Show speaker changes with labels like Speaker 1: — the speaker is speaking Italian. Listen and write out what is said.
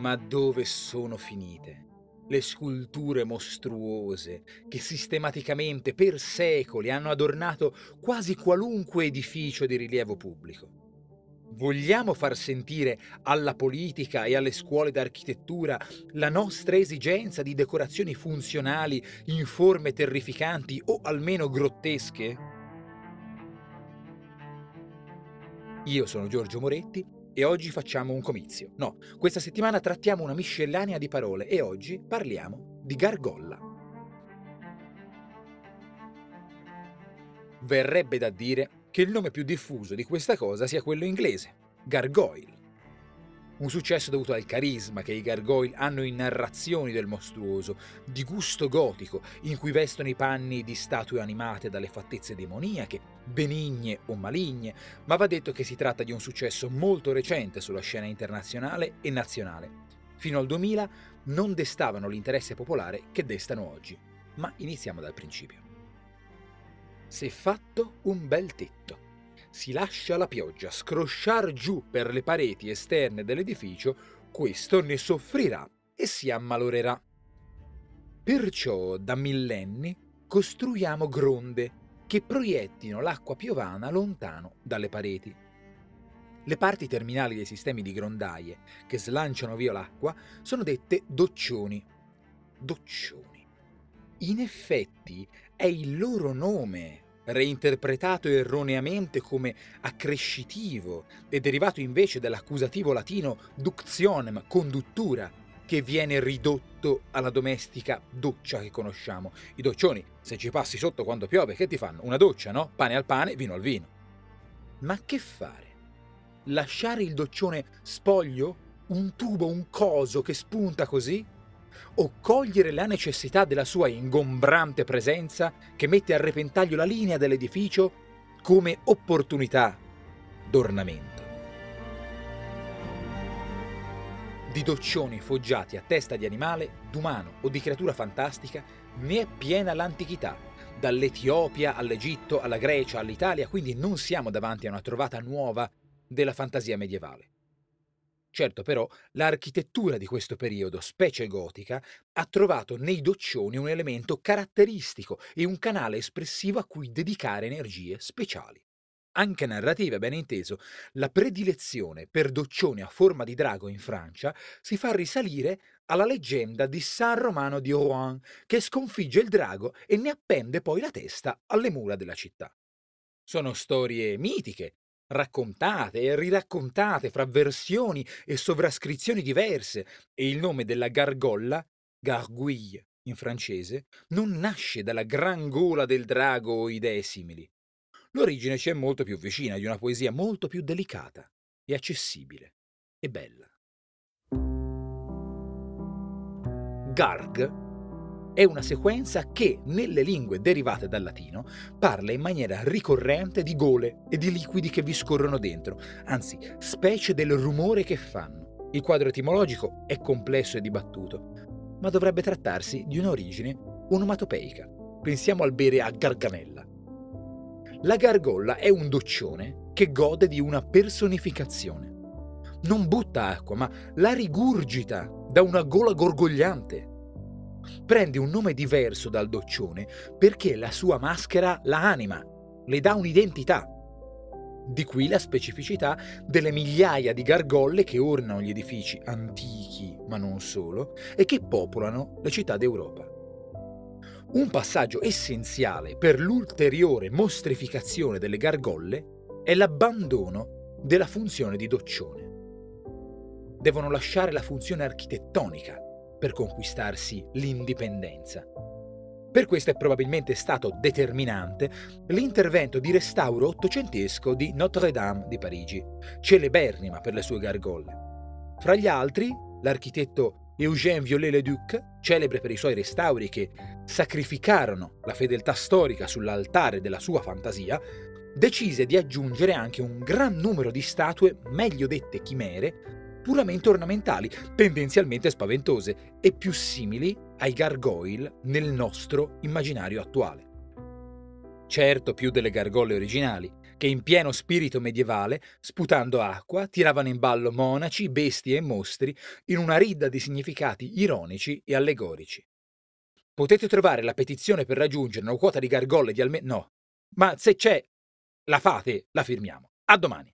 Speaker 1: Ma dove sono finite? Le sculture mostruose che sistematicamente per secoli hanno adornato quasi qualunque edificio di rilievo pubblico. Vogliamo far sentire alla politica e alle scuole d'architettura la nostra esigenza di decorazioni funzionali in forme terrificanti o almeno grottesche? Io sono Giorgio Moretti e oggi facciamo un comizio. No, questa settimana trattiamo una miscellanea di parole e oggi parliamo di gargolla. Verrebbe da dire che il nome più diffuso di questa cosa sia quello inglese, gargoyle. Un successo dovuto al carisma che i gargoyle hanno in narrazioni del mostruoso, di gusto gotico, in cui vestono i panni di statue animate dalle fattezze demoniache, benigne o maligne, ma va detto che si tratta di un successo molto recente sulla scena internazionale e nazionale. Fino al 2000 non destavano l'interesse popolare che destano oggi. Ma iniziamo dal principio. Se fatto un bel tetto si lascia la pioggia scrosciar giù per le pareti esterne dell'edificio, questo ne soffrirà e si ammalorerà. Perciò da millenni costruiamo gronde che proiettino l'acqua piovana lontano dalle pareti. Le parti terminali dei sistemi di grondaie che slanciano via l'acqua sono dette doccioni. Doccioni. In effetti è il loro nome reinterpretato erroneamente come accrescitivo e derivato invece dall'accusativo latino ductionem, conduttura, che viene ridotto alla domestica doccia che conosciamo. I doccioni, se ci passi sotto quando piove, che ti fanno? Una doccia, no? Pane al pane, vino al vino. Ma che fare? Lasciare il doccione spoglio? Un tubo, un coso che spunta così? o cogliere la necessità della sua ingombrante presenza che mette a repentaglio la linea dell'edificio come opportunità d'ornamento. Di doccioni foggiati a testa di animale, d'umano o di creatura fantastica ne è piena l'antichità, dall'Etiopia all'Egitto, alla Grecia, all'Italia, quindi non siamo davanti a una trovata nuova della fantasia medievale. Certo però l'architettura di questo periodo, specie gotica, ha trovato nei doccioni un elemento caratteristico e un canale espressivo a cui dedicare energie speciali. Anche narrative, ben inteso, la predilezione per doccioni a forma di drago in Francia si fa risalire alla leggenda di San Romano di Rouen, che sconfigge il drago e ne appende poi la testa alle mura della città. Sono storie mitiche, raccontate e riraccontate fra versioni e sovrascrizioni diverse e il nome della gargolla, gargouille in francese, non nasce dalla gran gola del drago o idee simili. L'origine ci è molto più vicina, di una poesia molto più delicata e accessibile e bella. Garg è una sequenza che, nelle lingue derivate dal latino, parla in maniera ricorrente di gole e di liquidi che vi scorrono dentro, anzi, specie del rumore che fanno. Il quadro etimologico è complesso e dibattuto, ma dovrebbe trattarsi di un'origine onomatopeica. Pensiamo al bere a garganella. La gargolla è un doccione che gode di una personificazione. Non butta acqua, ma la rigurgita da una gola gorgogliante prende un nome diverso dal doccione perché la sua maschera la anima, le dà un'identità. Di qui la specificità delle migliaia di gargolle che ornano gli edifici antichi, ma non solo, e che popolano le città d'Europa. Un passaggio essenziale per l'ulteriore mostrificazione delle gargolle è l'abbandono della funzione di doccione. Devono lasciare la funzione architettonica per conquistarsi l'indipendenza. Per questo è probabilmente stato determinante l'intervento di restauro ottocentesco di Notre-Dame di Parigi, celeberrima per le sue gargolle. Fra gli altri, l'architetto Eugène Viollet-le-Duc, celebre per i suoi restauri che sacrificarono la fedeltà storica sull'altare della sua fantasia, decise di aggiungere anche un gran numero di statue, meglio dette chimere, puramente ornamentali, tendenzialmente spaventose e più simili ai gargoyle nel nostro immaginario attuale. Certo più delle gargolle originali, che in pieno spirito medievale, sputando acqua, tiravano in ballo monaci, bestie e mostri in una ridda di significati ironici e allegorici. Potete trovare la petizione per raggiungere una quota di gargolle di almeno... No, ma se c'è, la fate, la firmiamo. A domani!